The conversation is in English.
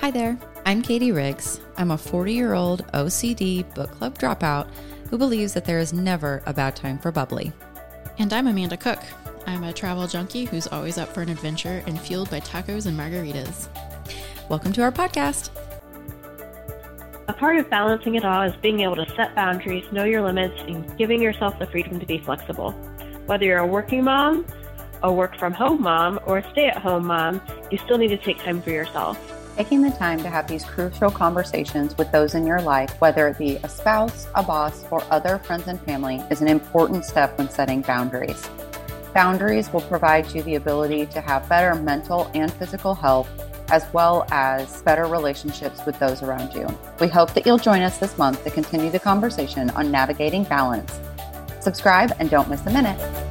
Hi there, I'm Katie Riggs. I'm a 40 year old OCD book club dropout who believes that there is never a bad time for bubbly. And I'm Amanda Cook. I'm a travel junkie who's always up for an adventure and fueled by tacos and margaritas. Welcome to our podcast. A part of balancing it all is being able to set boundaries, know your limits, and giving yourself the freedom to be flexible. Whether you're a working mom, a work from home mom, or a stay at home mom, you still need to take time for yourself. Taking the time to have these crucial conversations with those in your life, whether it be a spouse, a boss, or other friends and family, is an important step when setting boundaries. Boundaries will provide you the ability to have better mental and physical health, as well as better relationships with those around you. We hope that you'll join us this month to continue the conversation on navigating balance. Subscribe and don't miss a minute.